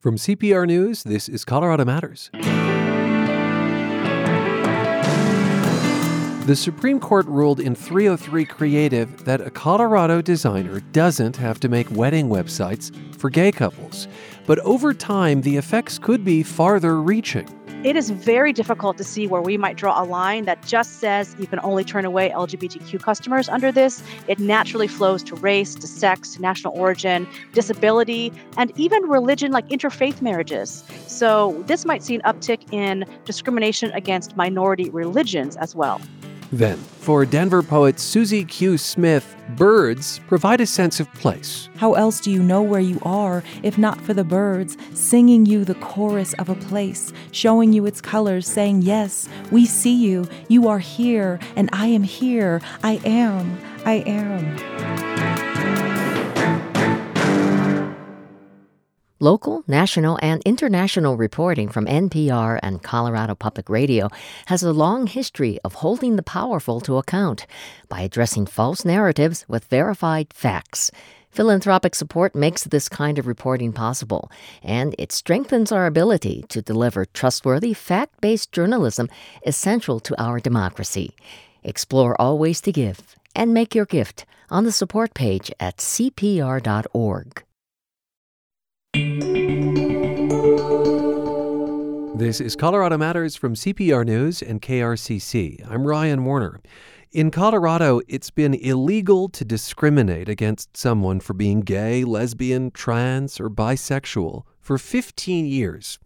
From CPR News, this is Colorado Matters. The Supreme Court ruled in 303 Creative that a Colorado designer doesn't have to make wedding websites for gay couples. But over time, the effects could be farther reaching. It is very difficult to see where we might draw a line that just says you can only turn away LGBTQ customers under this. It naturally flows to race, to sex, to national origin, disability, and even religion like interfaith marriages. So this might see an uptick in discrimination against minority religions as well. Then, for Denver poet Suzi Q. Smith, birds provide a sense of place. How else do you know where you are if not for the birds singing you the chorus of a place, showing you its colors, saying, Yes, we see you, you are here, and I am here, I am, I am. Local, national, and international reporting from NPR and Colorado Public Radio has a long history of holding the powerful to account by addressing false narratives with verified facts. Philanthropic support makes this kind of reporting possible, and it strengthens our ability to deliver trustworthy, fact based journalism essential to our democracy. Explore all ways to give and make your gift on the support page at cpr.org. This is Colorado Matters from CPR News and KRCC. I'm Ryan Warner. In Colorado, it's been illegal to discriminate against someone for being gay, lesbian, trans, or bisexual for 15 years.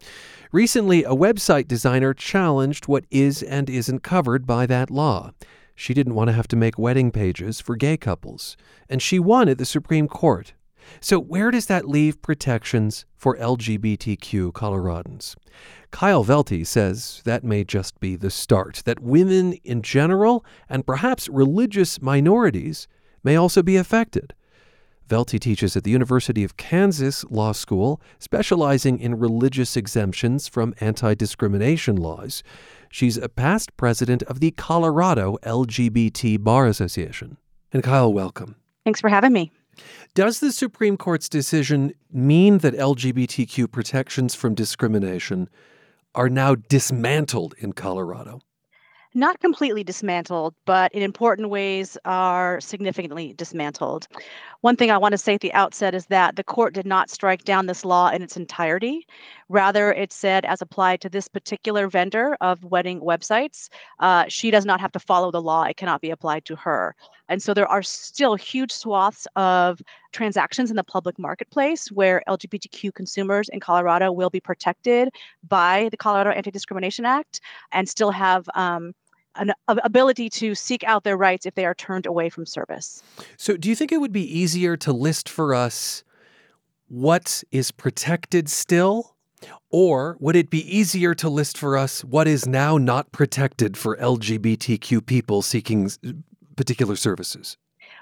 Recently, a website designer challenged what is and isn't covered by that law. She didn't want to have to make wedding pages for gay couples, and she won at the Supreme Court. So, where does that leave protections for LGBTQ Coloradans? Kyle Velte says that may just be the start, that women in general, and perhaps religious minorities, may also be affected. Velte teaches at the University of Kansas Law School, specializing in religious exemptions from anti discrimination laws. She's a past president of the Colorado LGBT Bar Association. And Kyle, welcome. Thanks for having me. Does the Supreme Court's decision mean that LGBTQ protections from discrimination are now dismantled in Colorado? Not completely dismantled, but in important ways are significantly dismantled. One thing I want to say at the outset is that the court did not strike down this law in its entirety. Rather, it said, as applied to this particular vendor of wedding websites, uh, she does not have to follow the law. It cannot be applied to her. And so there are still huge swaths of transactions in the public marketplace where LGBTQ consumers in Colorado will be protected by the Colorado Anti Discrimination Act and still have. Um, an ability to seek out their rights if they are turned away from service. So, do you think it would be easier to list for us what is protected still? Or would it be easier to list for us what is now not protected for LGBTQ people seeking particular services?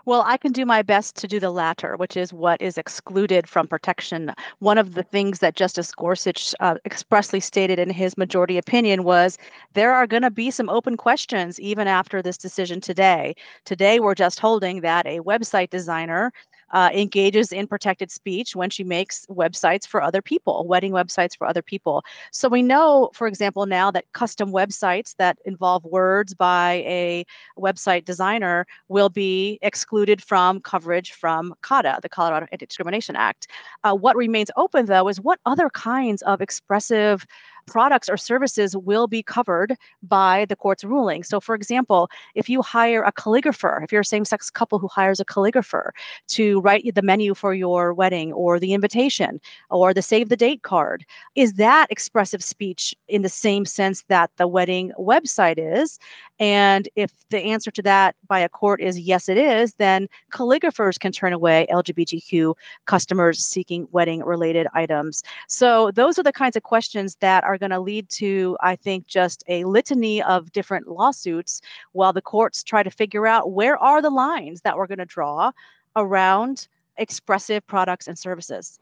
Well, I can do my best to do the latter, which is what is excluded from protection. One of the things that Justice Gorsuch uh, expressly stated in his majority opinion was there are going to be some open questions even after this decision today. Today, we're just holding that a website designer uh, engages in protected speech when she makes websites for other people, wedding websites for other people. So we know, for example, now that custom websites that involve words by a website designer will be excluded from coverage from CADA, the Colorado Anti Discrimination Act. Uh, what remains open, though, is what other kinds of expressive products or services will be covered by the court's ruling. So, for example, if you hire a calligrapher, if you're a same sex couple who hires a calligrapher to write the menu for your wedding or the invitation or the save the date card, is that expressive speech in the same sense that the wedding website is? And if the answer to that by a court is yes, it is, then calligraphers can turn away LGBTQ customers seeking wedding related items. So, those are the kinds of questions that are are going to lead to, I think, just a litany of different lawsuits while the courts try to figure out where are the lines that we're going to draw around expressive products and services.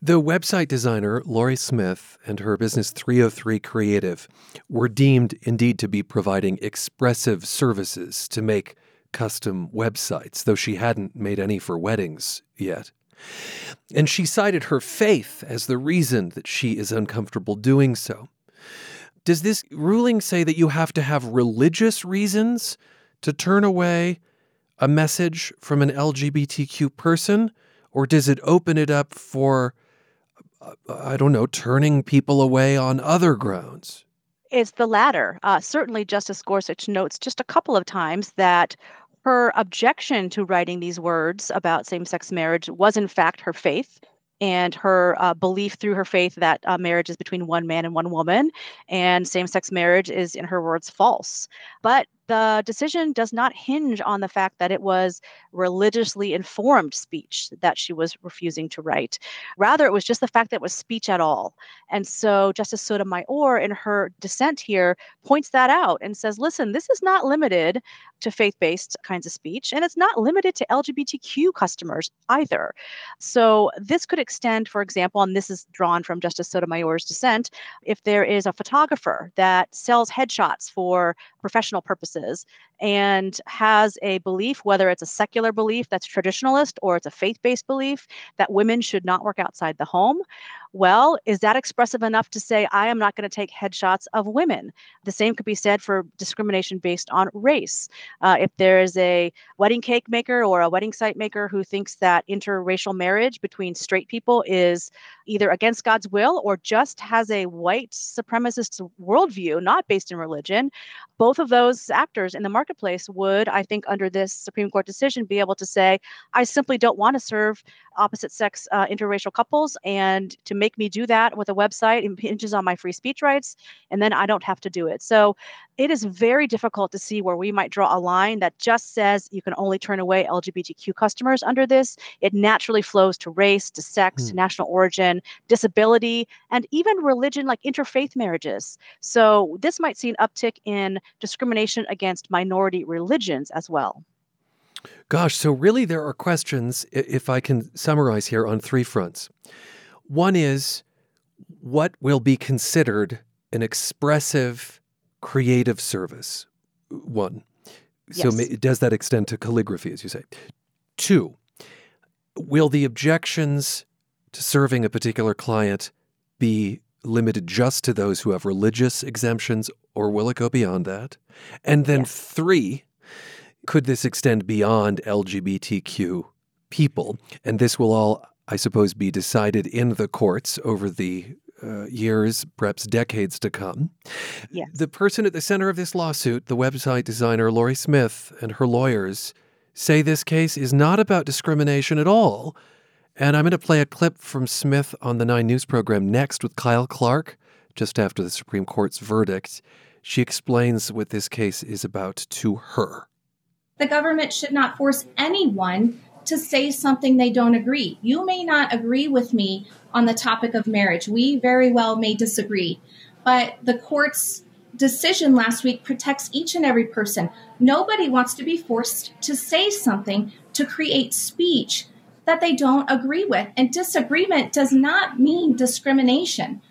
The website designer, Lorie Smith, and her business 303 Creative were deemed indeed to be providing expressive services to make custom websites, though she hadn't made any for weddings yet. And she cited her faith as the reason that she is uncomfortable doing so. Does this ruling say that you have to have religious reasons to turn away a message from an LGBTQ person? Or does it open it up for, uh, I don't know, turning people away on other grounds? It's the latter. Uh, certainly, Justice Gorsuch notes just a couple of times that her objection to writing these words about same sex marriage was, in fact, her faith and her uh, belief through her faith that uh, marriage is between one man and one woman, and same sex marriage is, in her words, false. But the decision does not hinge on the fact that it was religiously informed speech that she was refusing to write. Rather, it was just the fact that it was speech at all. And so Justice Sotomayor, in her dissent here, points that out and says, listen, this is not limited to faith based kinds of speech, and it's not limited to LGBTQ customers either. So this could extend, for example, and this is drawn from Justice Sotomayor's dissent, if there is a photographer that sells headshots for professional purposes and has a belief, whether it's a secular belief that's traditionalist or it's a faith based belief, that women should not work outside the home. Well, is that expressive enough to say, I am not going to take headshots of women? The same could be said for discrimination based on race. Uh, if there is a wedding cake maker or a wedding site maker who thinks that interracial marriage between straight people is either against God's will or just has a white supremacist worldview, not based in religion, both of those actors in the marketplace would, I think, under this Supreme Court decision, be able to say, I simply don't want to serve opposite sex uh, interracial couples. And to make me do that with a website impinges on my free speech rights. And then I don't have to do it. So it is very difficult to see where we might draw a line that just says you can only turn away LGBTQ customers under this. It naturally flows to race, to sex, mm. to national origin, disability, and even religion like interfaith marriages. So this might see an uptick in discrimination against minority religions as well. Gosh, so really there are questions, if I can summarize here, on three fronts. One is what will be considered an expressive creative service. One. So yes. does that extend to calligraphy, as you say? Two, will the objections to serving a particular client be limited just to those who have religious exemptions, or will it go beyond that? And then yes. three, could this extend beyond LGBTQ people? And this will all, I suppose, be decided in the courts over the uh, years, perhaps decades to come. Yes. The person at the center of this lawsuit, the website designer Lorie Smith and her lawyers, say this case is not about discrimination at all. And I'm going to play a clip from Smith on the Nine News program next with Kyle Clark, just after the Supreme Court's verdict. She explains what this case is about to her. The government should not force anyone to say something they don't agree. You may not agree with me on the topic of marriage. We very well may disagree. But the court's decision last week protects each and every person. Nobody wants to be forced to say something to create speech that they don't agree with. And disagreement does not mean discrimination.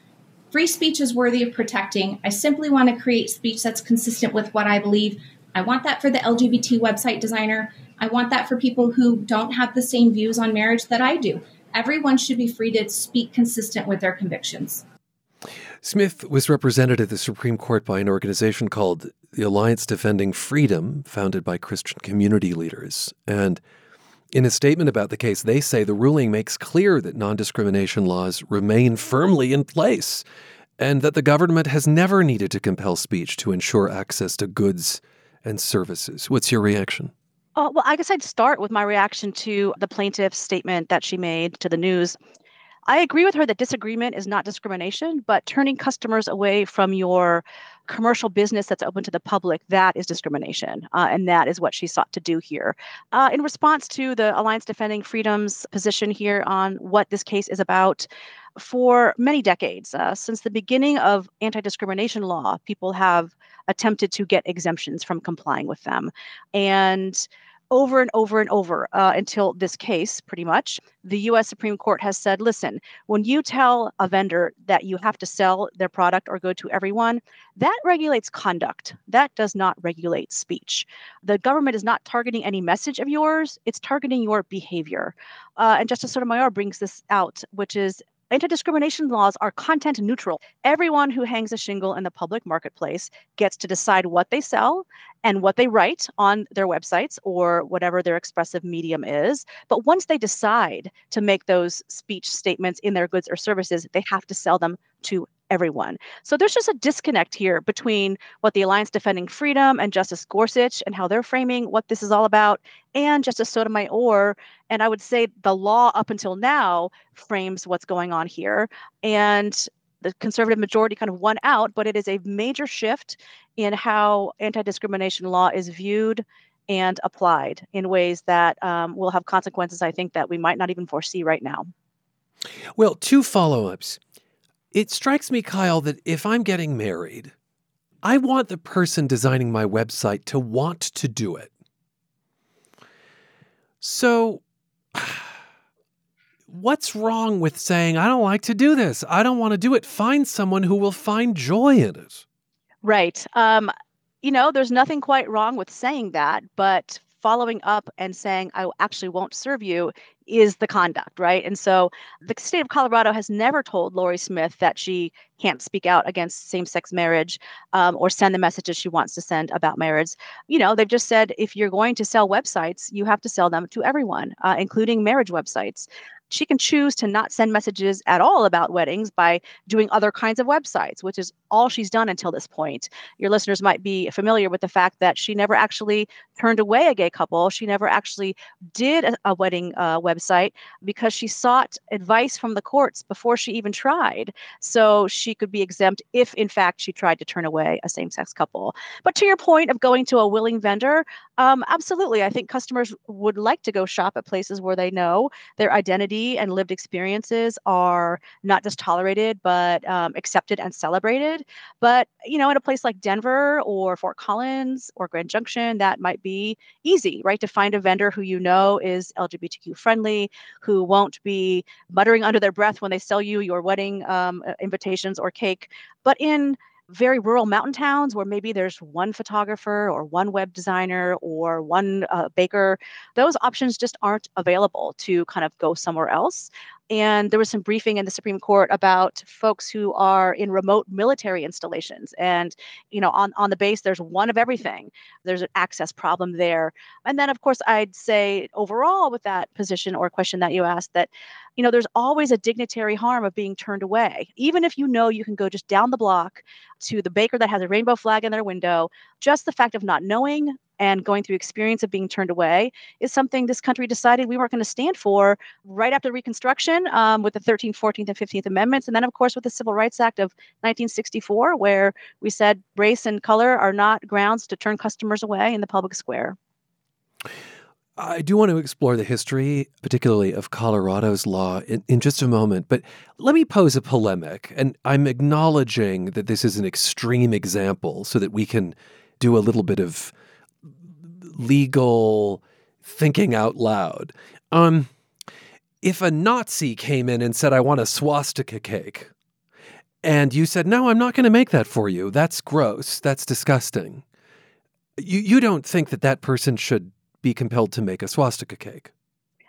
Free speech is worthy of protecting. I simply want to create speech that's consistent with what I believe. I want that for the LGBT website designer. I want that for people who don't have the same views on marriage that I do. Everyone should be free to speak consistent with their convictions. Smith was represented at the Supreme Court by an organization called the Alliance Defending Freedom, founded by Christian community leaders. And in a statement about the case, they say the ruling makes clear that non discrimination laws remain firmly in place and that the government has never needed to compel speech to ensure access to goods and services. What's your reaction? Uh, well, I guess I'd start with my reaction to the plaintiff's statement that she made to the news. I agree with her that disagreement is not discrimination, but turning customers away from your commercial business that's open to the public, that is discrimination. Uh, and that is what she sought to do here. Uh, in response to the Alliance Defending Freedom's position here on what this case is about, for many decades, uh, since the beginning of anti discrimination law, people have attempted to get exemptions from complying with them. And over and over and over uh, until this case, pretty much, the US Supreme Court has said listen, when you tell a vendor that you have to sell their product or go to everyone, that regulates conduct. That does not regulate speech. The government is not targeting any message of yours, it's targeting your behavior. Uh, and Justice Sotomayor brings this out, which is Anti discrimination laws are content neutral. Everyone who hangs a shingle in the public marketplace gets to decide what they sell and what they write on their websites or whatever their expressive medium is. But once they decide to make those speech statements in their goods or services, they have to sell them to everyone. So there's just a disconnect here between what the Alliance Defending Freedom and Justice Gorsuch and how they're framing what this is all about, and Justice Sotomayor. And I would say the law up until now frames what's going on here. And the conservative majority kind of won out, but it is a major shift in how anti discrimination law is viewed and applied in ways that um, will have consequences, I think, that we might not even foresee right now. Well, two follow ups. It strikes me, Kyle, that if I'm getting married, I want the person designing my website to want to do it. So, what's wrong with saying, I don't like to do this? I don't want to do it. Find someone who will find joy in it. Right. Um, you know, there's nothing quite wrong with saying that, but following up and saying, I actually won't serve you is the conduct, right? And so the state of Colorado has never told Lorie Smith that she can't speak out against same sex marriage um, or send the messages she wants to send about marriage. You know, they've just said if you're going to sell websites, you have to sell them to everyone, uh, including marriage websites she can choose to not send messages at all about weddings by doing other kinds of websites, which is all she's done until this point. Your listeners might be familiar with the fact that she never actually turned away a gay couple. She never actually did a, a wedding uh, website because she sought advice from the courts before she even tried. So she could be exempt if, in fact, she tried to turn away a same sex couple. But to your point of going to a willing vendor, um, absolutely. I think customers would like to go shop at places where they know their identity and lived experiences are not just tolerated, but um, accepted and celebrated. But, you know, in a place like Denver or Fort Collins or Grand Junction, that might be easy, right? To find a vendor who you know is LGBTQ friendly, who won't be muttering under their breath when they sell you your wedding um, uh, invitations or cake. But in very rural mountain towns where maybe there's one photographer or one web designer or one uh, baker, those options just aren't available to kind of go somewhere else. And there was some briefing in the Supreme Court about folks who are in remote military installations. And, you know, on, on the base, there's one of everything. There's an access problem there. And then, of course, I'd say overall with that position or question that you asked, that, you know, there's always a dignitary harm of being turned away. Even if you know you can go just down the block to the baker that has a rainbow flag in their window, just the fact of not knowing and going through experience of being turned away is something this country decided we weren't going to stand for right after Reconstruction um, with the 13th, 14th, and 15th Amendments. And then, of course, with the Civil Rights Act of 1964, where we said race and color are not grounds to turn customers away in the public square. I do want to explore the history, particularly of Colorado's law, in, in, just a moment. But let me pose a polemic. And I'm acknowledging that this is an extreme example so that we can do a little bit of legal thinking out loud. Um, if a Nazi came in and said, I want a swastika cake, and you said, No, I'm not going to make that for you. That's gross. That's disgusting. You, you don't think that that person should be compelled to make a swastika cake?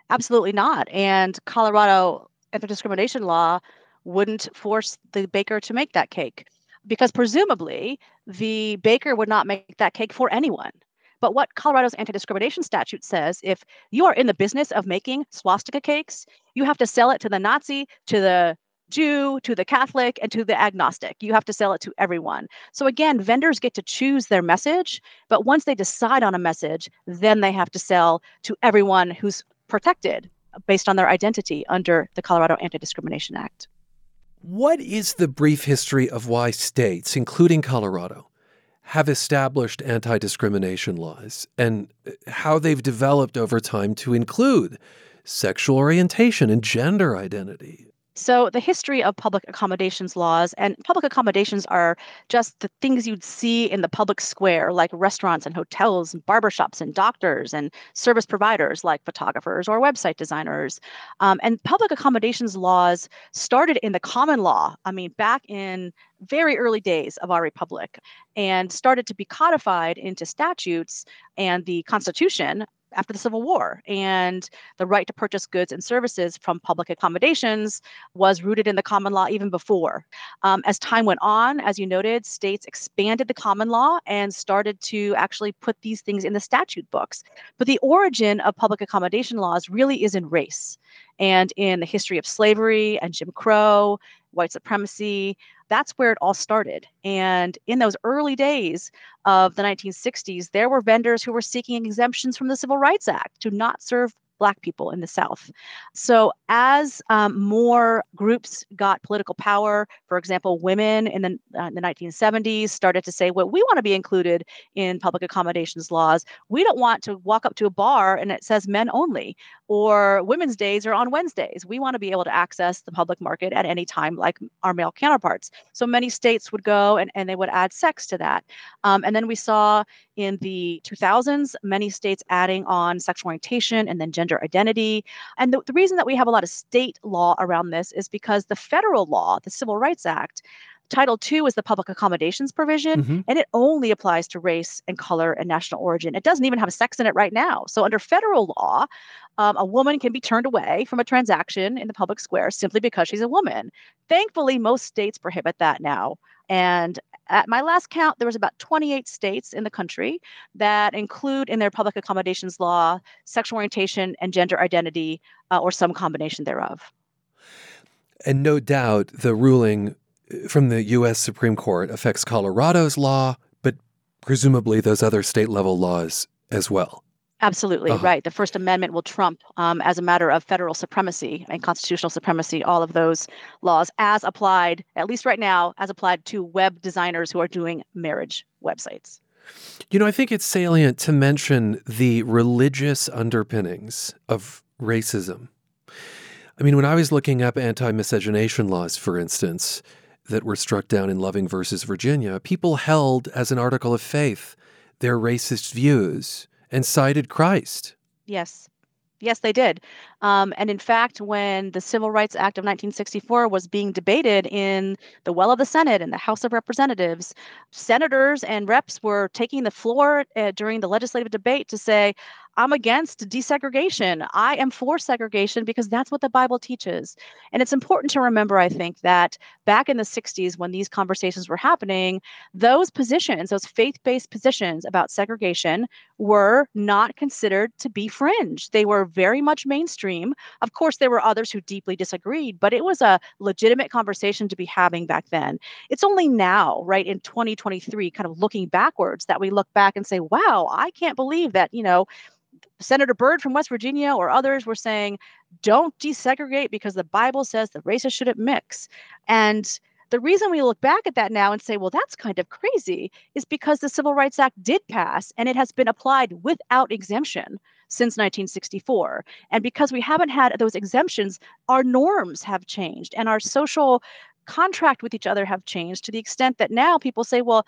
Absolutely not. And Colorado anti discrimination law wouldn't force the baker to make that cake because presumably the baker would not make that cake for anyone. But what Colorado's anti discrimination statute says if you are in the business of making swastika cakes, you have to sell it to the Nazi, to the Jew, to the Catholic, and to the agnostic. You have to sell it to everyone. So again, vendors get to choose their message, but once they decide on a message, then they have to sell to everyone who's protected based on their identity under the Colorado Anti Discrimination Act. What is the brief history of why states, including Colorado, have established anti discrimination laws and uh, how they've developed over time to include sexual orientation and gender identity. So, the history of public accommodations laws and public accommodations are just the things you'd see in the public square, like restaurants and hotels and barbershops and doctors and service providers like photographers or website designers. Um, and public accommodations laws started in the common law, I mean, back in very early days of our republic, and started to be codified into statutes and the Constitution after the Civil War. And the right to purchase goods and services from public accommodations was rooted in the common law even before. Um, as time went on, as you noted, states expanded the common law and started to actually put these things in the statute books. But the origin of public accommodation laws really is in race and in the history of slavery and Jim Crow, white supremacy, that's where it all started. And in those early days of the 1960s, there were vendors who were seeking exemptions from the Civil Rights Act to not serve Black people in the South. So, as um, more groups got political power, for example, women in the, uh, in the 1970s started to say, well, we want to be included in public accommodations laws. We don't want to walk up to a bar and it says men only, or women's days are on Wednesdays. We want to be able to access the public market at any time, like our male counterparts. So, many states would go and, and they would add sex to that. Um, and then we saw in the 2000s, many states adding on sexual orientation and then gender identity. And the, the reason that we have a lot of state law around this is because the federal law, the Civil Rights Act, Title II is the public accommodations provision, mm-hmm. and it only applies to race and color and national origin. It doesn't even have sex in it right now. So, under federal law, um, a woman can be turned away from a transaction in the public square simply because she's a woman. Thankfully, most states prohibit that now. And at my last count, there was about 28 states in the country that include in their public accommodations law sexual orientation and gender identity uh, or some combination thereof. And no doubt the ruling from the U.S. Supreme Court affects Colorado's law, but presumably those other state level laws as well. Absolutely uh-huh. right. The First Amendment will trump, um, as a matter of federal supremacy and constitutional supremacy, all of those laws as applied, at least right now, as applied to web designers who are doing marriage websites. You know, I think it's salient to mention the religious underpinnings of racism. I mean, when I was looking up anti miscegenation laws, for instance, that were struck down in Loving versus Virginia, people held as an article of faith their racist views and cited Christ. Yes. Yes, they did. Um, and in fact, when the Civil Rights Act of 1964 was being debated in the well of the Senate and the House of Representatives, senators and reps were taking the floor uh, during the legislative debate to say, I'm against desegregation. I am for segregation because that's what the Bible teaches. And it's important to remember, I think, that back in the 60s, when these conversations were happening, those positions, those faith based positions about segregation, were not considered to be fringe. They were very much mainstream. Of course, there were others who deeply disagreed, but it was a legitimate conversation to be having back then. It's only now, right, in 2023, kind of looking backwards, that we look back and say, wow, I can't believe that, you know, Senator Byrd from West Virginia or others were saying, don't desegregate because the Bible says the races shouldn't mix. And the reason we look back at that now and say, well, that's kind of crazy, is because the Civil Rights Act did pass and it has been applied without exemption since 1964. And because we haven't had those exemptions, our norms have changed and our social contract with each other have changed to the extent that now people say, well,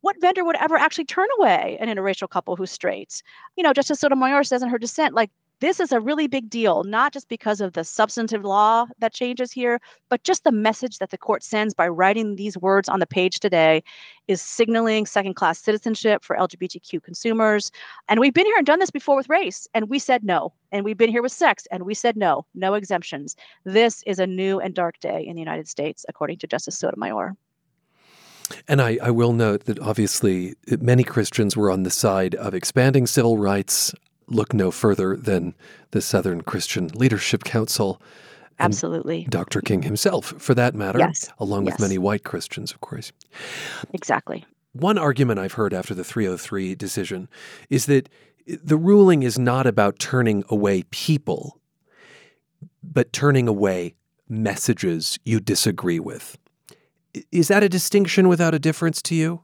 what vendor would ever actually turn away an interracial couple who's straight? You know, Justice Sotomayor says in her dissent, like, this is a really big deal, not just because of the substantive law that changes here, but just the message that the court sends by writing these words on the page today is signaling second class citizenship for LGBTQ consumers. And we've been here and done this before with race, and we said no. And we've been here with sex, and we said no, no exemptions. This is a new and dark day in the United States, according to Justice Sotomayor. And I, I will note that obviously many Christians were on the side of expanding civil rights. Look no further than the Southern Christian Leadership Council. Absolutely. Dr. King himself, for that matter, yes. along with many white Christians, of course. Exactly. One argument I've heard after the 303 decision is that the ruling is not about turning away people, but turning away messages you disagree with. Is that a distinction without a difference to you?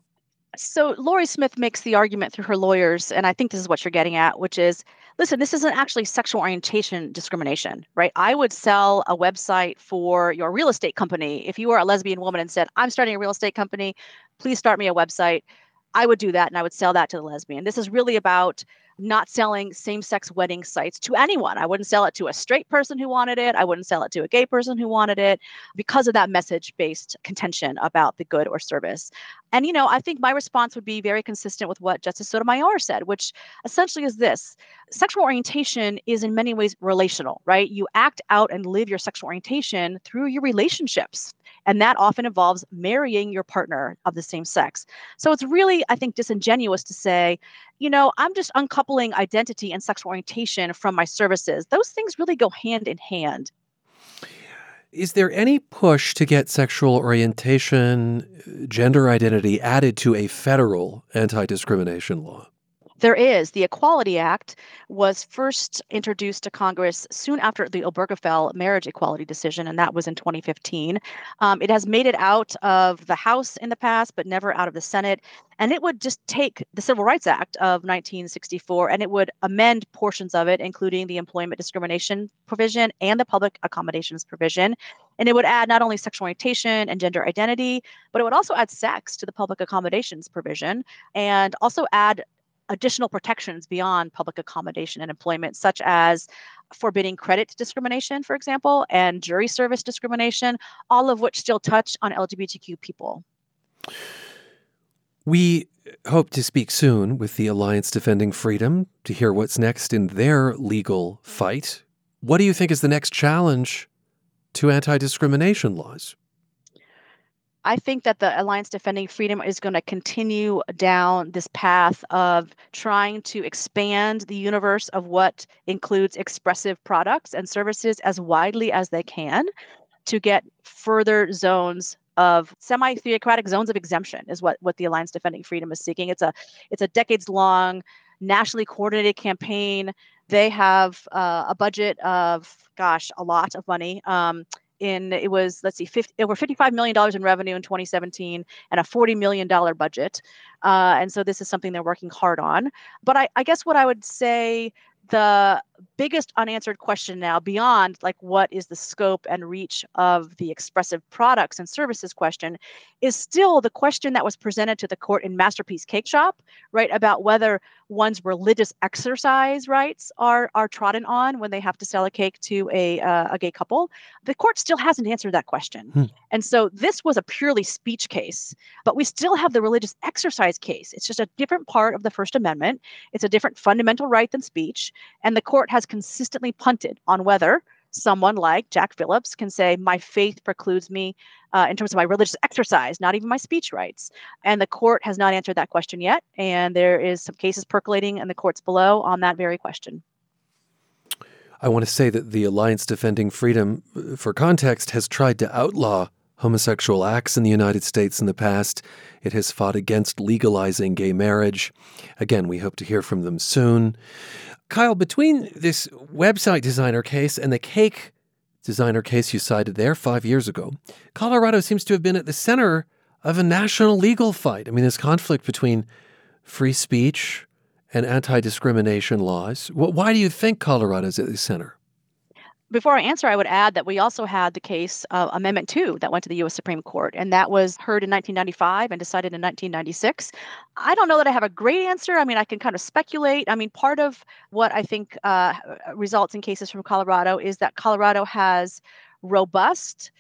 So Lorie Smith makes the argument through her lawyers, and I think this is what you're getting at, which is listen, this isn't actually sexual orientation discrimination, right? I would sell a website for your real estate company. If you were a lesbian woman and said, I'm starting a real estate company, please start me a website. I would do that and I would sell that to the lesbian. This is really about not selling same sex wedding sites to anyone. I wouldn't sell it to a straight person who wanted it. I wouldn't sell it to a gay person who wanted it because of that message based contention about the good or service. And, you know, I think my response would be very consistent with what Justice Sotomayor said, which essentially is this sexual orientation is in many ways relational, right? You act out and live your sexual orientation through your relationships. And that often involves marrying your partner of the same sex. So it's really, I think, disingenuous to say, you know, I'm just uncoupling identity and sexual orientation from my services. Those things really go hand in hand. Is there any push to get sexual orientation, gender identity added to a federal anti discrimination law? There is. The Equality Act was first introduced to Congress soon after the Obergefell marriage equality decision, and that was in 2015. Um, it has made it out of the House in the past, but never out of the Senate. And it would just take the Civil Rights Act of 1964 and it would amend portions of it, including the employment discrimination provision and the public accommodations provision. And it would add not only sexual orientation and gender identity, but it would also add sex to the public accommodations provision and also add additional protections beyond public accommodation and employment, such as forbidding credit discrimination, for example, and jury service discrimination, all of which still touch on LGBTQ people. We hope to speak soon with the Alliance Defending Freedom to hear what's next in their legal fight. What do you think is the next challenge to anti discrimination laws? I think that the Alliance Defending Freedom is going to continue down this path of trying to expand the universe of what includes expressive products and services as widely as they can to get further zones of semi-theocratic zones of exemption is what what the Alliance Defending Freedom is seeking. It's a it's a decades long nationally coordinated campaign. They have uh, a budget of gosh a lot of money. Um, in it was let's see 50, over 55 million dollars in revenue in 2017 and a 40 million dollar budget. Uh, and so this is something they're working hard on. But I, I guess what i would say the biggest unanswered question now beyond like what is the scope and reach of the expressive products and services question is still the question that was presented to the court in Masterpiece Cakeshop right about whether one's religious exercise rights are are trodden on when they have to sell a cake to a uh, a gay couple. The court still hasn't answered that question. Hmm. and so this was a purely speech case but we still have the religious exercise case. It's just a different part of the first amendment. It's a different fundamental right than speech. And the court has consistently punted on whether someone like Jack Phillips can say, My faith precludes me uh, in terms of my religious exercise, not even my speech rights. And the court has not answered that question yet. And there is some cases percolating in the courts below on that very question. I want to say that the Alliance Defending Freedom, uh, for context, has tried to outlaw homosexual acts in the United States in the past. It has fought against legalizing gay marriage. Again, we hope to hear from them soon. Kyle, between this website designer case and the cake designer case you cited there five years ago, Colorado seems to have been at the center of a national legal fight. I mean, this conflict between free speech and anti discrimination laws. Why do you think Colorado is at the center? Before I answer, I would add that we also had the case uh, Amendment 2 that went to the U.S. Supreme Court, and that was heard in 1995 and decided in 1996. I don't know that I have a great answer. I mean, I can kind of speculate. I mean, part of what I think uh, results in cases from Colorado is that Colorado has robust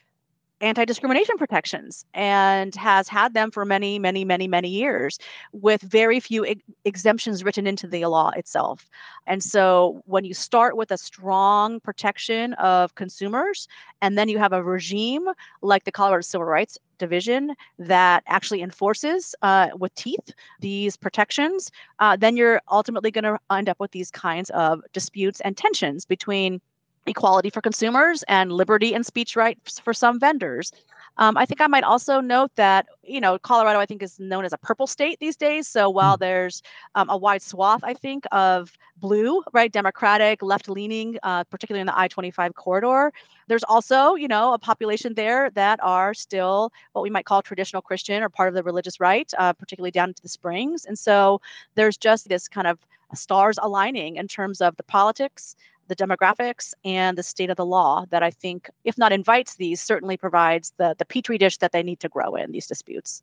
anti discrimination protections and has had them for many, many, many, many years with very few ex- exemptions written into the law itself. And so when you start with a strong protection of consumers and then you have a regime like the Colorado Civil Rights Division that actually enforces uh, with teeth these protections, uh, then you're ultimately going to end up with these kinds of disputes and tensions between equality for consumers and liberty and speech rights for some vendors. Um, I think I might also note that you know Colorado I think is known as a purple state these days. So while mm. there's um, a wide swath I think of blue, right, Democratic, left-leaning, uh, particularly in the I-25 corridor, there's also you know a population there that are still what we might call traditional Christian or part of the religious right, uh, particularly down into the Springs. And so there's just this kind of stars aligning in terms of the politics the demographics and the state of the law that I think, if not invites these, certainly provides the, the petri dish that they need to grow in these disputes.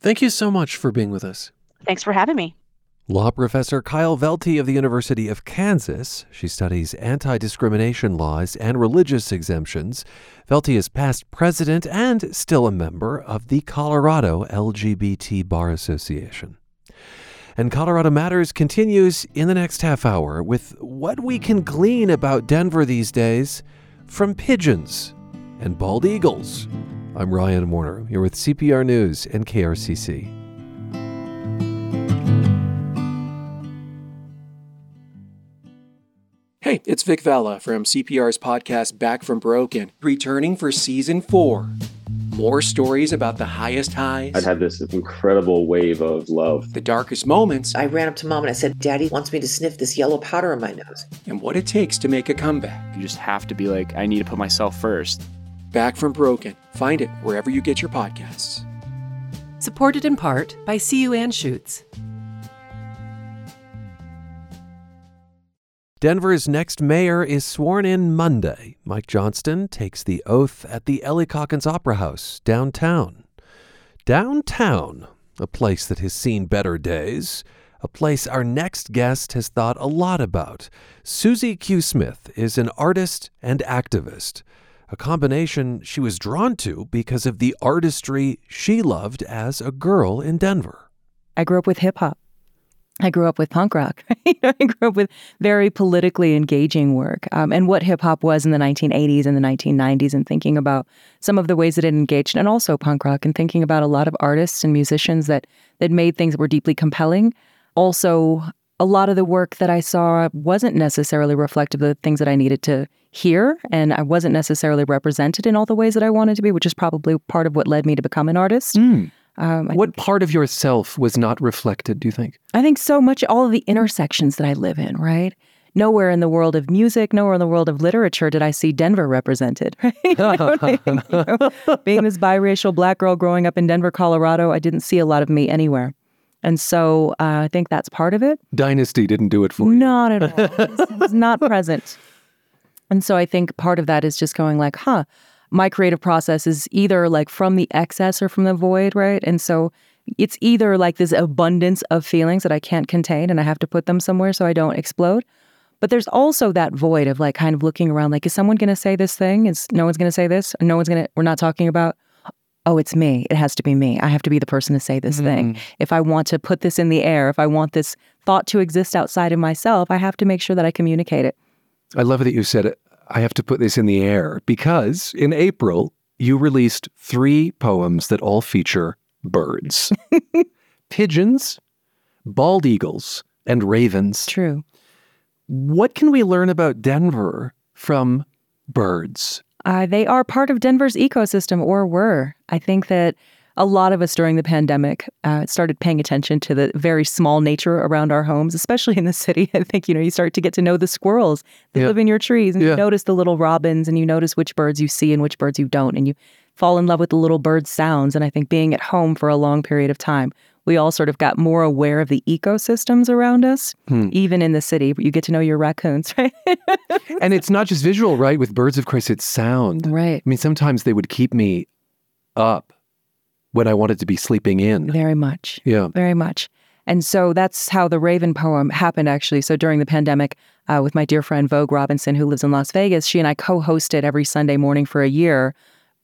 Thank you so much for being with us. Thanks for having me. Law professor Kyle Velte of the University of Kansas. She studies anti discrimination laws and religious exemptions. Velte is past president and still a member of the Colorado LGBT Bar Association. And Colorado Matters continues in the next half hour with what we can glean about Denver these days from pigeons and bald eagles. I'm Ryan Warner, here with CPR News and KRCC. Hey, it's Vic Vela from CPR's podcast Back from Broken, returning for season four more stories about the highest highs. I'd had this incredible wave of love. The darkest moments. I ran up to mom and I said, Daddy wants me to sniff this yellow powder in my nose. And what it takes to make a comeback. You just have to be like, I need to put myself first. Back from Broken. Find it wherever you get your podcasts. Supported in part by CU Anschutz. Denver's next mayor is sworn in Monday. Mike Johnston takes the oath at the Ellie Caulkins Opera House downtown. Downtown, a place that has seen better days, a place our next guest has thought a lot about. Suzi Q. Smith is an artist and activist, a combination she was drawn to because of the artistry she loved as a girl in Denver. I grew up with hip hop. I grew up with punk rock. I grew up with very politically engaging work um, and what hip hop was in the 1980s and the 1990s, and thinking about some of the ways that it engaged, and also punk rock, and thinking about a lot of artists and musicians that that made things that were deeply compelling. Also, a lot of the work that I saw wasn't necessarily reflective of the things that I needed to hear, and I wasn't necessarily represented in all the ways that I wanted to be, which is probably part of what led me to become an artist. Mm. Um, what think, part of yourself was not reflected, do you think? I think so much all of the intersections that I live in, right? Nowhere in the world of music, nowhere in the world of literature did I see Denver represented. Right? you know, being this biracial black girl growing up in Denver, Colorado, I didn't see a lot of me anywhere. And so uh, I think that's part of it. Dynasty didn't do it for you. Not at all. it was not present. And so I think part of that is just going like, huh, my creative process is either like from the excess or from the void, right? And so it's either like this abundance of feelings that I can't contain and I have to put them somewhere so I don't explode. But there's also that void of like kind of looking around like, is someone going to say this thing? Is no one's going to say this? No one's going to, we're not talking about, oh, it's me. It has to be me. I have to be the person to say this mm. thing. If I want to put this in the air, if I want this thought to exist outside of myself, I have to make sure that I communicate it. I love that you said it. I have to put this in the air because in April, you released three poems that all feature birds pigeons, bald eagles, and ravens. True. What can we learn about Denver from birds? Uh, they are part of Denver's ecosystem, or were. I think that a lot of us during the pandemic uh, started paying attention to the very small nature around our homes, especially in the city. I think, you know, you start to get to know the squirrels that yeah. live in your trees and yeah. you notice the little robins and you notice which birds you see and which birds you don't. And you fall in love with the little bird sounds. And I think being at home for a long period of time, we all sort of got more aware of the ecosystems around us, hmm. even in the city. You get to know your raccoons, right? and it's not just visual, right? With birds, of course, it's sound. Right. I mean, sometimes they would keep me up when I wanted to be sleeping in. Very much. Yeah. Very much. And so that's how the Raven poem happened, actually. So during the pandemic, uh, with my dear friend Vogue Robinson, who lives in Las Vegas, she and I co hosted every Sunday morning for a year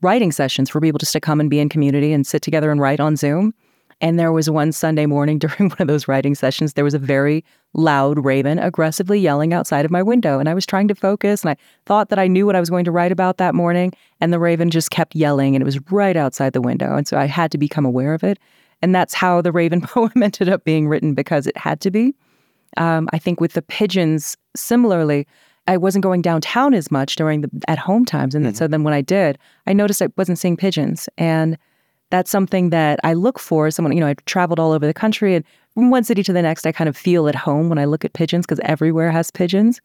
writing sessions for people just to come and be in community and sit together and write on Zoom. And there was one Sunday morning during one of those writing sessions, there was a very loud raven aggressively yelling outside of my window. And I was trying to focus and I thought that I knew what I was going to write about that morning. And the raven just kept yelling and it was right outside the window. And so I had to become aware of it. And that's how the raven poem ended up being written because it had to be. Um, I think with the pigeons, similarly, I wasn't going downtown as much during the at home times. And Mm-hmm. so then when I did, I noticed I wasn't seeing pigeons. And that's something that I look for. Someone, you know, I've traveled all over the country and from one city to the next, I kind of feel at home when I look at pigeons because everywhere has pigeons.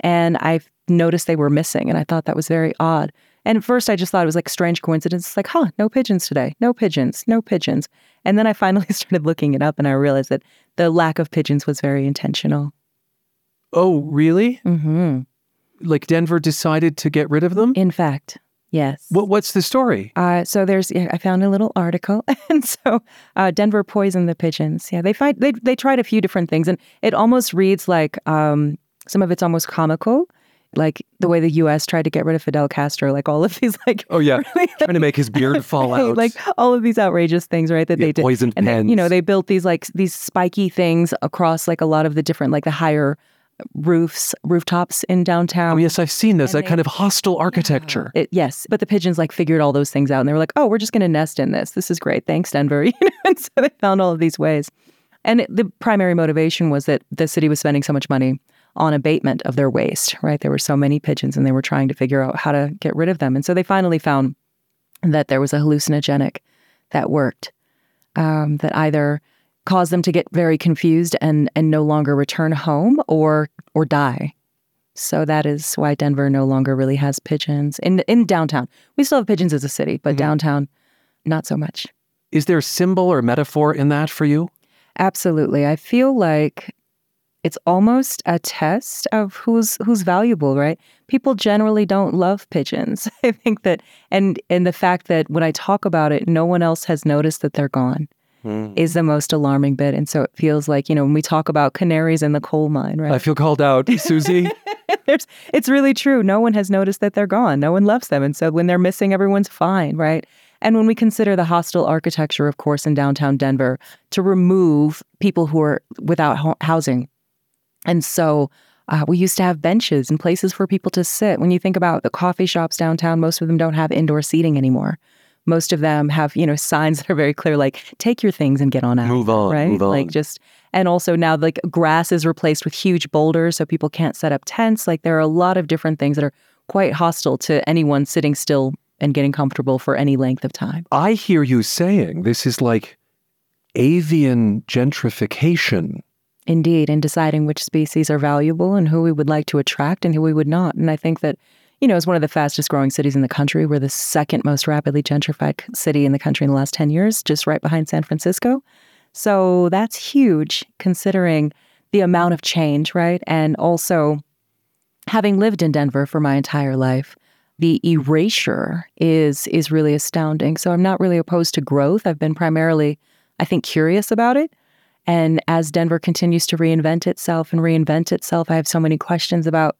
And I've noticed they were missing. And I thought that was very odd. And at first, I just thought it was like strange coincidence. It's like, huh, no pigeons today. No pigeons. No pigeons. And then I finally started looking it up and I realized that the lack of pigeons was very intentional. Oh, really? Mm-hmm. Like Denver decided to get rid of them? In fact, yes. What, what's the story? Uh, so there's, yeah, I found a little article, and so uh, Denver poisoned the pigeons. Yeah, they find they they tried a few different things, and it almost reads like um, some of it's almost comical, like the way the U.S. tried to get rid of Fidel Castro, like all of these like Oh, yeah. Trying to make his beard fall out. like all of these outrageous things, right? That Yeah, they did, poisoned and they, you know they built these like these spiky things across like a lot of the different like the higher roofs, rooftops in downtown. oh, yes, I've seen this. And That they- kind of hostile architecture. It, yes, but the pigeons like figured all those things out, and they were like, "Oh, we're just going to nest in this. This is great. Thanks, Denver." You know, and so they found all of these ways. And it, the primary motivation was that the city was spending so much money on abatement of their waste. Right, there were so many pigeons, and they were trying to figure out how to get rid of them. And so they finally found that there was a hallucinogenic that worked, um, that either caused them to get very confused and and no longer return home or or die. So that is why Denver no longer really has pigeons in in downtown. We still have pigeons as a city, but mm-hmm. downtown, not so much. Is there a symbol or metaphor in that for you? Absolutely, I feel like it's almost a test of who's who's valuable, right? People generally don't love pigeons. I think that, and and the fact that when I talk about it, no one else has noticed that they're gone. Is the most alarming bit. And so it feels like, you know, when we talk about canaries in the coal mine, right? I feel called out, Suzi. There's, it's really true. No one has noticed that they're gone. No one loves them. And so when they're missing, everyone's fine, right? And when we consider the hostile architecture, of course, in downtown Denver to remove people who are without ho- housing. And so uh, we used to have benches and places for people to sit. When you think about the coffee shops downtown, most of them don't have indoor seating anymore. Most of them have, you know, signs that are very clear, like "take your things and get on out." Move on, right? move on. Like just, and also now like grass is replaced with huge boulders, so people can't set up tents. Like there are a lot of different things that are quite hostile to anyone sitting still and getting comfortable for any length of time. I hear you saying this is like avian gentrification. Indeed, in deciding which species are valuable and who we would like to attract and who we would not. And I think that, you know, as one of the fastest growing cities in the country, we're the second most rapidly gentrified city in the country in the last 10 years, just right behind San Francisco. So that's huge considering the amount of change, right? And also having lived in Denver for my entire life, the erasure is is really astounding. So I'm not really opposed to growth. I've been primarily, I think, curious about it. And as Denver continues to reinvent itself and reinvent itself, I have so many questions about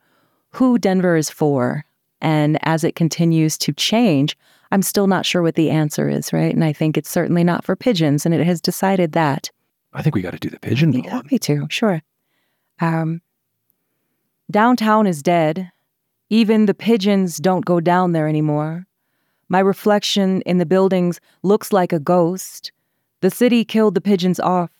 who Denver is for. And as it continues to change, I'm still not sure what the answer is, right? And I think it's certainly not for pigeons, and it has decided that. I think we got to do the pigeon Yeah, poem. me too, sure. Um, downtown is dead. Even the pigeons don't go down there anymore. My reflection in the buildings looks like a ghost. The city killed the pigeons off,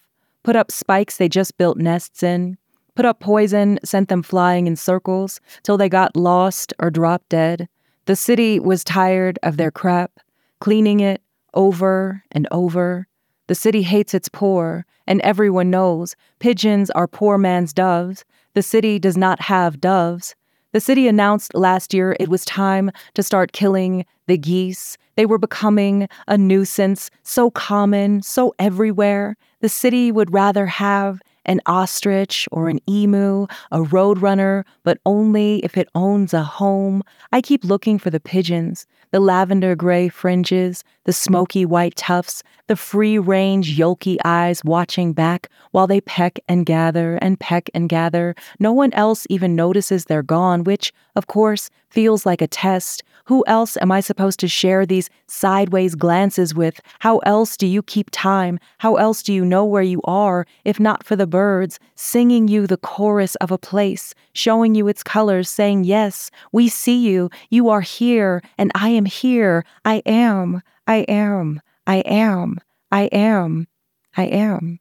put up spikes they just built nests in, put up poison, sent them flying in circles till they got lost or dropped dead. The city was tired of their crap, cleaning it over and over. The city hates its poor, and everyone knows pigeons are poor man's doves. The city does not have doves. The city announced last year it was time to start killing the geese. They were becoming a nuisance, so common, so everywhere. The city would rather have an ostrich or an emu, a roadrunner, but only if it owns a home. I keep looking for the pigeons, the lavender gray fringes, the smoky white tufts, the free range yolky eyes watching back while they peck and gather and peck and gather. No one else even notices they're gone, which, of course, feels like a test. Who else am I supposed to share these sideways glances with? How else do you keep time? How else do you know where you are, if not for the birds, singing you the chorus of a place, showing you its colors, saying, Yes, we see you, you are here, and I am here, I am, I am, I am, I am, I am.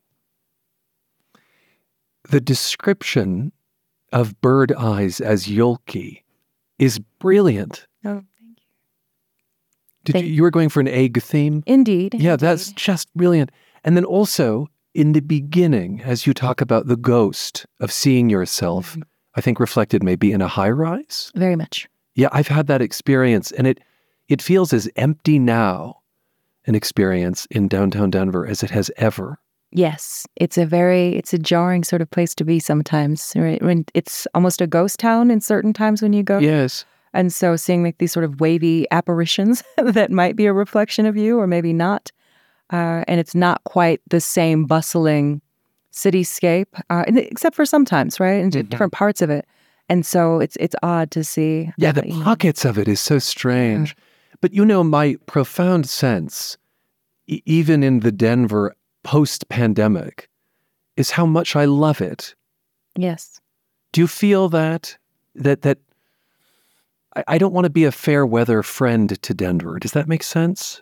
The description of bird eyes as Yolki is brilliant. Oh, Did Thank- you, you were going for an egg theme? indeed. Yeah, that's just brilliant. And then also in the beginning, as you talk about the ghost of seeing yourself, Mm-hmm. I think reflected maybe in a high rise. very much. Yeah, I've had that experience, and it it feels as empty now, an experience in downtown Denver as it has ever. Yes, it's a very it's a jarring sort of place to be sometimes. Right? When it's almost a ghost town in certain times when you go. Yes. And so seeing like these sort of wavy apparitions that might be a reflection of you or maybe not. Uh, and it's not quite the same bustling cityscape, uh, except for sometimes, right? In Mhm. different parts of it. And so it's it's odd to see. Yeah, the you know. pockets of it is so strange. But you know, my profound sense, e- even in the Denver post pandemic, is how much I love it. Yes. Do you feel that? That, that, I, I don't want to be a fair weather friend to Denver. Does that make sense?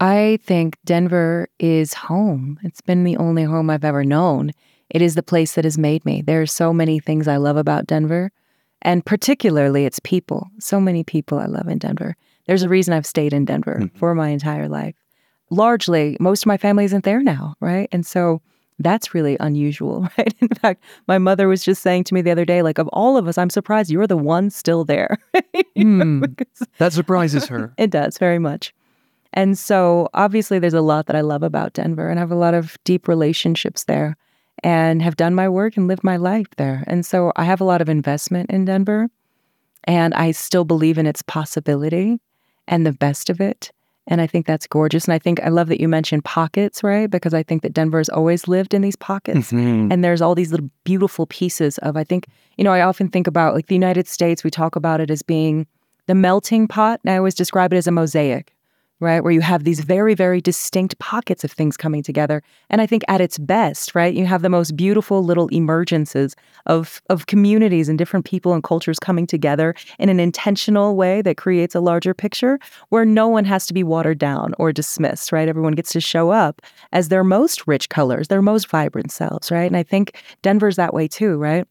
I think Denver is home. It's been the only home I've ever known. It is the place that has made me. There are so many things I love about Denver, and particularly its people. So many people I love in Denver. There's a reason I've stayed in Denver Mhm. for my entire life. Largely, most of my family isn't there now, right? And so that's really unusual, right? In fact, my mother was just saying to me the other day, like, of all of us, I'm surprised you're the one still there. Because- That surprises her. it does very much. And so obviously there's a lot that I love about Denver and I have a lot of deep relationships there and have done my work and lived my life there. And so I have a lot of investment in Denver and I still believe in its possibility and the best of it. And I think that's gorgeous. And I think I love that you mentioned pockets, right? Because I think that Denver has always lived in these pockets Mhm. and there's all these little beautiful pieces of i think you know i often think about like the united states we talk about it as being the melting pot and i always describe it as a mosaic right where you have these very very distinct pockets of things coming together and i think at its best right you have the most beautiful little emergences of of communities and different people and cultures coming together in an intentional way that creates a larger picture where no one has to be watered down or dismissed right everyone gets to show up as their most rich colors, their most vibrant selves, right? And I think Denver's that way too, right?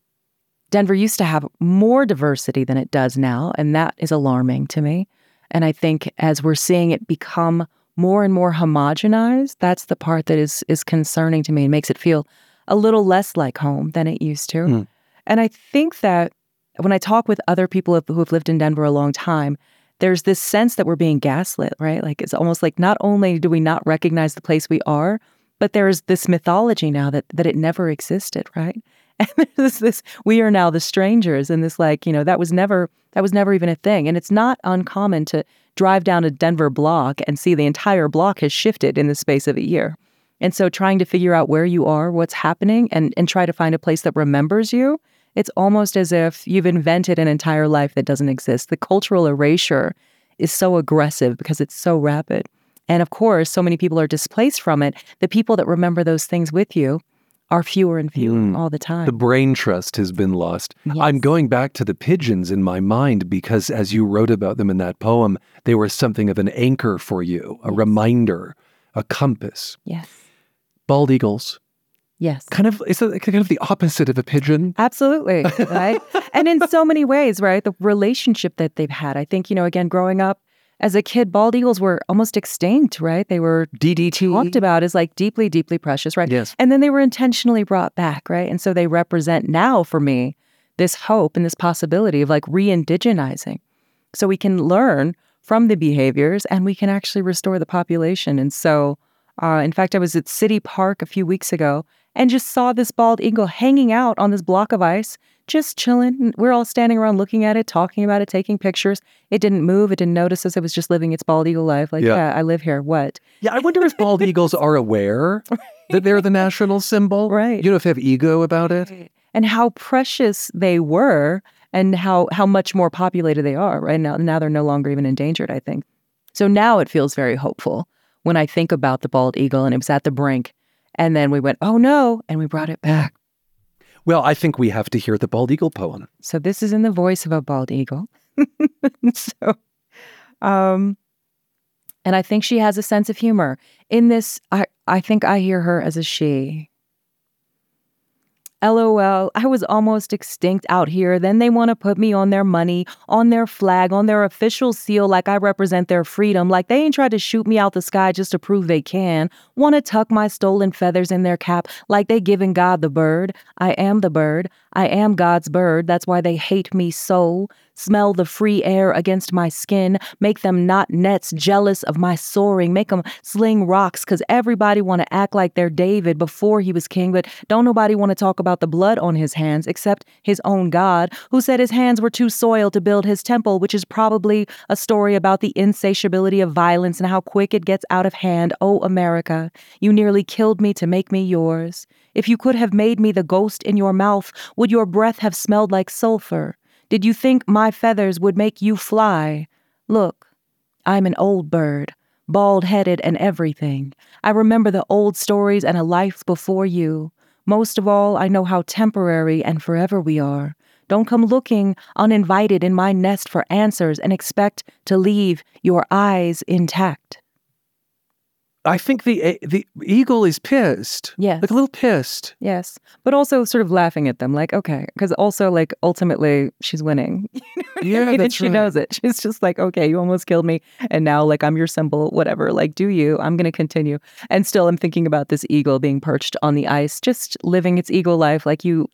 Denver used to have more diversity than it does now, and that is alarming to me. And I think as we're seeing it become more and more homogenized, that's the part that is is concerning to me and makes it feel a little less like home than it used to. Mm. And I think that when I talk with other people who have lived in Denver a long time, there's this sense that we're being gaslit, right? Like it's almost like not only do we not recognize the place we are, but there's this mythology now that that it never existed, right? And there's this we are now the strangers and this like, you know, that was never that was never even a thing. And it's not uncommon to drive down a Denver block and see the entire block has shifted in the space of a year. And so trying to figure out where you are, what's happening and and try to find a place that remembers you, it's almost as if you've invented an entire life that doesn't exist. The cultural erasure is so aggressive because it's so rapid. And of course, so many people are displaced from it. The people that remember those things with you are fewer and fewer Mm. all the time. The brain trust has been lost. I'm going back to the pigeons in my mind because, as you wrote about them in that poem, they were something of an anchor for you, a Yes. reminder, a compass. yes. Bald eagles, Yes. kind of, is it kind of the opposite of a pigeon? Absolutely. Right. and in so many ways, right? The relationship that they've had. I think, you know, again, growing up as a kid, bald eagles were almost extinct, right? They were DDT. talked about as like deeply, deeply precious, right? Yes. And then they were intentionally brought back, right? And so they represent now for me this hope and this possibility of like re indigenizing. So we can learn from the behaviors and we can actually restore the population. And so, uh, in fact, I was at City Park a few weeks ago and just saw this bald eagle hanging out on this block of ice, just chilling. We're all standing around looking at it, talking about it, taking pictures. It didn't move. It didn't notice us. It was just living its bald eagle life. Like, Yeah. yeah, I live here. What? Yeah, I wonder if bald eagles are aware that they're the national symbol. Right. You know, if they have ego about it. and how precious they were and how how much more populated they are right now now they're no longer even endangered i think so now it feels very hopeful when i think about the bald eagle and it was at the brink and then we went oh no and we brought it back Well, I think we have to hear the bald eagle poem. so this is in the voice of a bald eagle. So um and i think she has a sense of humor. In this i i think i hear her as a she LOL, I was almost extinct out here. Then they want to put me on their money, on their flag, on their official seal, like I represent their freedom. Like they ain't tried to shoot me out the sky just to prove they can. Want to tuck my stolen feathers in their cap, like they giving God the bird. I am the bird. I am God's bird. That's why they hate me so smell the free air against my skin, make them not nets jealous of my soaring, make them sling rocks because everybody want to act like they're David before he was king, but don't nobody want to talk about the blood on his hands except his own God, who said his hands were too soiled to build his temple, which is probably a story about the insatiability of violence and how quick it gets out of hand. Oh, America, you nearly killed me to make me yours. If you could have made me the ghost in your mouth, would your breath have smelled like sulfur? Did you think my feathers would make you fly? Look, I'm an old bird, bald headed and everything. I remember the old stories and a life before you. Most of all, I know how temporary and forever we are. Don't come looking uninvited in my nest for answers and expect to leave your eyes intact. I think the eh, the eagle is pissed. Yes. Like a little pissed. Yes. But also sort of laughing at them, like, okay. Because also, like, ultimately, she's winning. yeah, and she right. knows it. She's just like, okay, you almost killed me. And now, like, I'm your symbol, whatever. Like, do you? I'm going to continue. And still, I'm thinking about this eagle being perched on the ice, just living its eagle life. Like, you,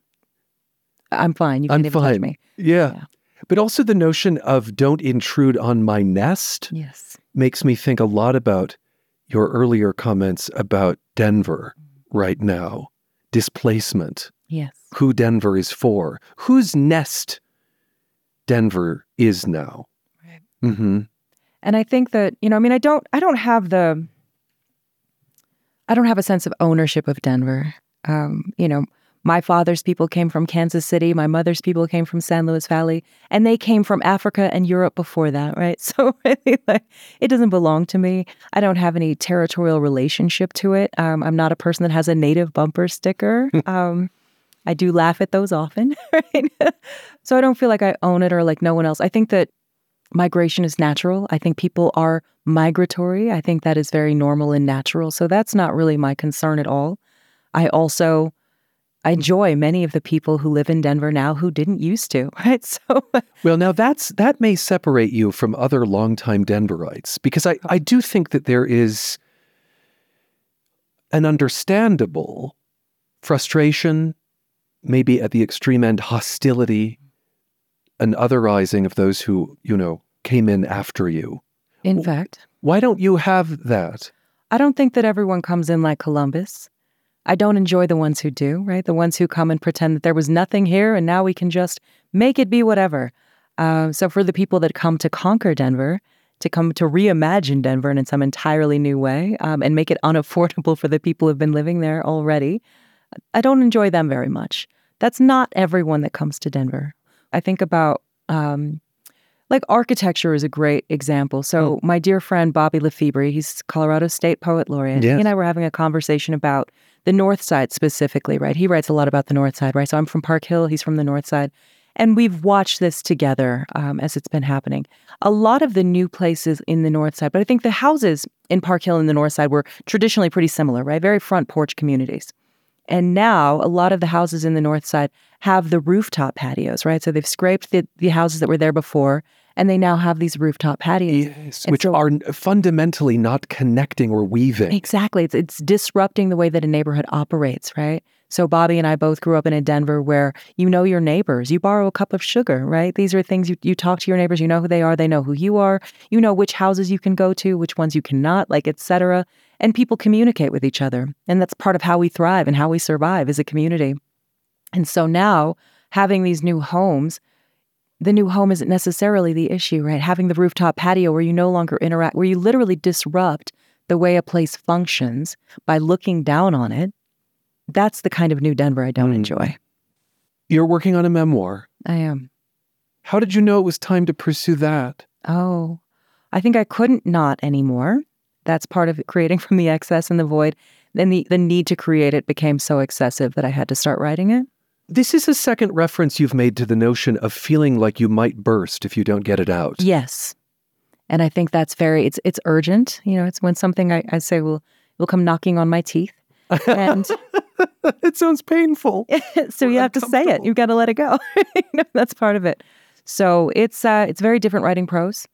I'm fine. You can't I'm even fine. touch me. Yeah. But also the notion of don't intrude on my nest Yes. makes me think a lot about your earlier comments about Denver right now, displacement, Yes. who Denver is for, whose nest Denver is now. Right. Mm-hmm. And I think that, you know, I mean, I don't, I don't have the, I don't have a sense of ownership of Denver. Um, you know, my father's people came from Kansas City. My mother's people came from San Luis Valley, and they came from Africa and Europe before that, right? So really, like, it doesn't belong to me. I don't have any territorial relationship to it. Um, I'm not a person that has a native bumper sticker. um, I do laugh at those often, right? so I don't feel like I own it or like no one else. I think that migration is natural. I think people are migratory. I think that is very normal and natural. So that's not really my concern at all. I also I enjoy many of the people who live in Denver now who didn't used to, right? So Well, now that's that may separate you from other longtime Denverites because I, I do think that there is an understandable frustration, maybe at the extreme end, hostility, an otherizing of those who, you know, came in after you. in fact, Why don't you have that? I don't think that everyone comes in like Columbus. I don't enjoy the ones who do, right? The ones who come and pretend that there was nothing here and now we can just make it be whatever. Uh, so, for the people that come to conquer Denver, to come to reimagine Denver in some entirely new way um, and make it unaffordable for the people who've been living there already, I don't enjoy them very much. That's not everyone that comes to Denver. I think about um, like architecture is a great example. So my dear friend Bobby LeFebre, he's Colorado State Poet Laureate. Yes. He and I were having a conversation about the North Side specifically, right? He writes a lot about the North Side, right? So I'm from Park Hill, he's from the North Side. And we've watched this together um, as it's been happening. A lot of the new places in the North Side, but I think the houses in Park Hill and the North Side were traditionally pretty similar, right? Very front porch communities. And now a lot of the houses in the north side have the rooftop patios, right? So they've scraped the, the houses that were there before and they now have these rooftop patios. Yes, which so- are fundamentally not connecting or weaving. Exactly. It's, it's disrupting the way that a neighborhood operates, right? So Bobby and I both grew up in a Denver where you know your neighbors. You borrow a cup of sugar, right? These are things you, you talk to your neighbors, you know who they are, they know who you are, you know which houses you can go to, which ones you cannot, like etc. And people communicate with each other. And that's part of how we thrive and how we survive as a community. And so now having these new homes, the new home isn't necessarily the issue, right? Having the rooftop patio where you no longer interact, where you literally disrupt the way a place functions by looking down on it. That's the kind of new Denver I don't Mm. enjoy. You're working on a memoir. I am. How did you know it was time to pursue that? Oh, I think I couldn't not anymore. That's part of creating from the excess and the void. Then the, the need to create it became so excessive that I had to start writing it. This is a second reference you've made to the notion of feeling like you might burst if you don't get it out. Yes. And I think that's very it's it's urgent. You know, it's when something I, I say will will come knocking on my teeth. And it sounds painful. so you have to say it. You've got to let it go. That's part of it. So it's uh, it's very different writing prose.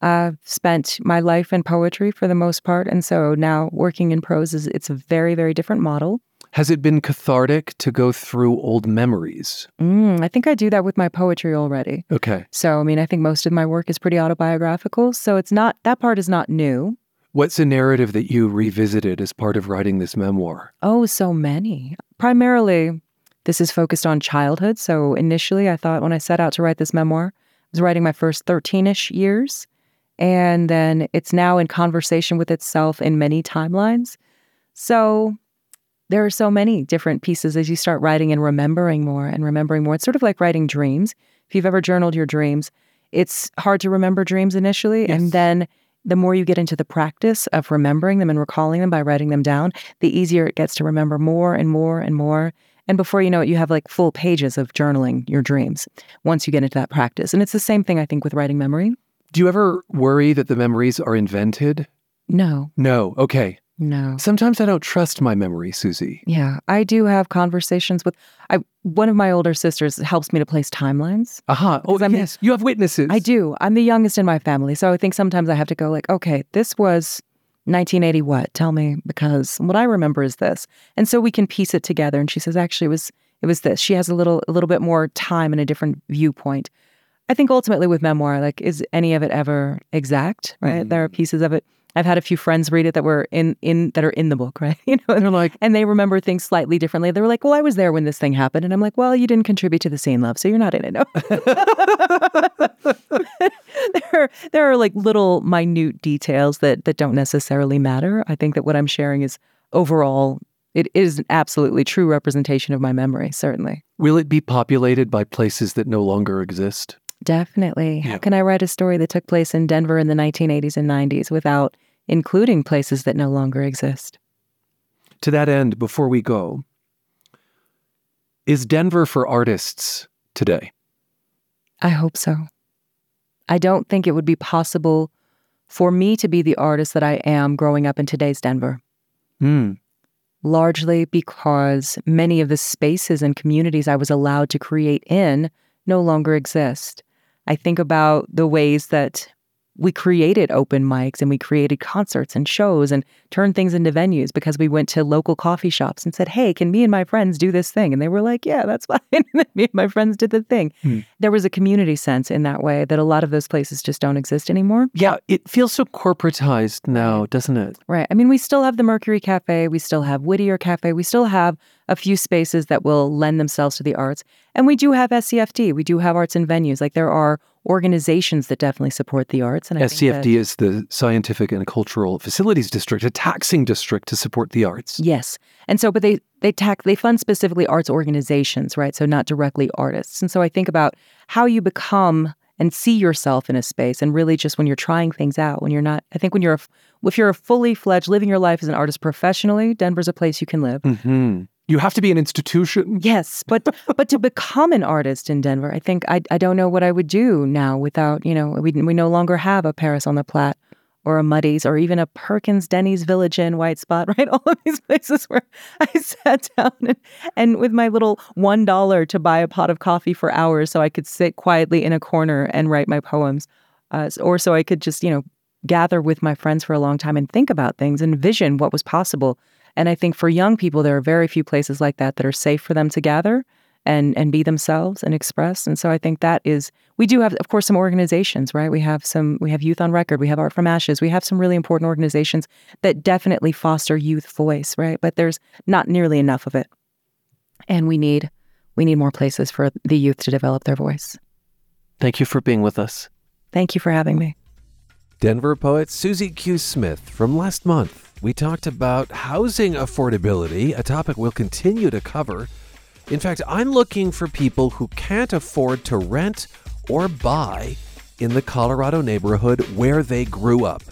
I've spent my life in poetry for the most part, and so now working in prose is it's a very very different model. Has it been cathartic to go through old memories? Mm, I think I do that with my poetry already. Okay. So I mean, I think most of my work is pretty autobiographical, so it's not that part is not new. What's a narrative that you revisited as part of writing this memoir? Oh, so many. Primarily, this is focused on childhood. So initially, I thought when I set out to write this memoir, I was writing my first 13 ish years. And then it's now in conversation with itself in many timelines. So there are so many different pieces as you start writing and remembering more and remembering more. It's sort of like writing dreams. If you've ever journaled your dreams, it's hard to remember dreams initially. Yes. And then the more you get into the practice of remembering them and recalling them by writing them down, the easier it gets to remember more and more and more. And before you know it, you have like full pages of journaling your dreams once you get into that practice. And it's the same thing, I think, with writing memory. Do you ever worry that the memories are invented? No, No. Okay. No. Sometimes I don't trust my memory, Suzi. Yeah, I do have conversations with I one of my older sisters helps me to place timelines. Uh-huh. Aha. Oh, Because I'm- yes. You have witnesses. I do. I'm the youngest in my family, so I think sometimes I have to go like, okay, this was 1980 what? Tell me because what I remember is this. And so we can piece it together and she says actually it was it was this. She has a little a little bit more time and a different viewpoint. I think ultimately with memoir like is any of it ever exact, right? Mm-hmm. There are pieces of it I've had a few friends read it that were in in that are in the book, right? You know, and They're like, and they remember things slightly differently. They were like, "Well, I was there when this thing happened," and I'm like, "Well, you didn't contribute to the scene, love, so you're not in it." No. there, are, there are like little minute details that that don't necessarily matter. I think that what I'm sharing is overall, it is an absolutely true representation of my memory. Certainly, will it be populated by places that no longer exist? definitely. Yeah. How can I write a story that took place in Denver in the 1980s and 90s without including places that no longer exist? To that end, before we go, is Denver for artists today? I hope so. I don't think it would be possible for me to be the artist that I am growing up in today's Denver, Hmm. largely because many of the spaces and communities I was allowed to create in no longer exist. I think about the ways that we created open mics and we created concerts and shows and turned things into venues because we went to local coffee shops and said, Hey, can me and my friends do this thing? And they were like, Yeah, that's fine. and me and my friends did the thing. Hmm. There was a community sense in that way that a lot of those places just don't exist anymore. Yeah, it feels so corporatized now, doesn't it? Right. I mean, we still have the Mercury Cafe, we still have Whittier Cafe, we still have a few spaces that will lend themselves to the arts. And we do have SCFD, we do have arts and venues. Like there are organizations that definitely support the arts. And I think that- SCFD is the Scientific and Cultural Facilities District, a taxing district to support the arts. Yes. And so, but they they tack they fund specifically arts organizations, right? So not directly artists. And so I think about how you become and see yourself in a space, and really just when you're trying things out, when you're not. I think when you're a, if you're a fully fledged living your life as an artist professionally, Denver's a place you can live. hmm You have to be an institution. Yes, but but to become an artist in Denver, I think I I don't know what I would do now without you know we we no longer have a Paris on the Platte or a Muddy's or even a Perkins, Denny's, Village Inn, White Spot, right? All of these places where I sat down and, and with my little one dollar to buy a pot of coffee for hours so I could sit quietly in a corner and write my poems, uh, or so I could just you know gather with my friends for a long time and think about things and vision what was possible. And I think for young people, there are very few places like that that are safe for them to gather and and be themselves and express. And so I think that is we do have, of course, some organizations, right? We have some we have Youth on Record, we have Art from Ashes, we have some really important organizations that definitely foster youth voice, right? But there's not nearly enough of it, and we need we need more places for the youth to develop their voice. Thank you for being with us. Thank you for having me. Denver poet Suzi Q. Smith from last month. We talked about housing affordability, a topic we'll continue to cover. In fact, I'm looking for people who can't afford to rent or buy in the Colorado neighborhood where they grew up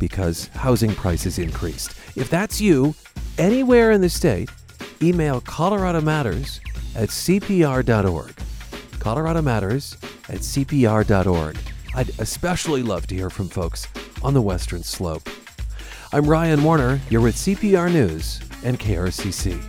because housing prices increased. If that's you, anywhere in the state, email Colorado Matters at cpr.org. Colorado Matters at cpr.org. I'd especially love to hear from folks on the Western Slope. I'm Ryan Warner. You're with CPR News and KRCC.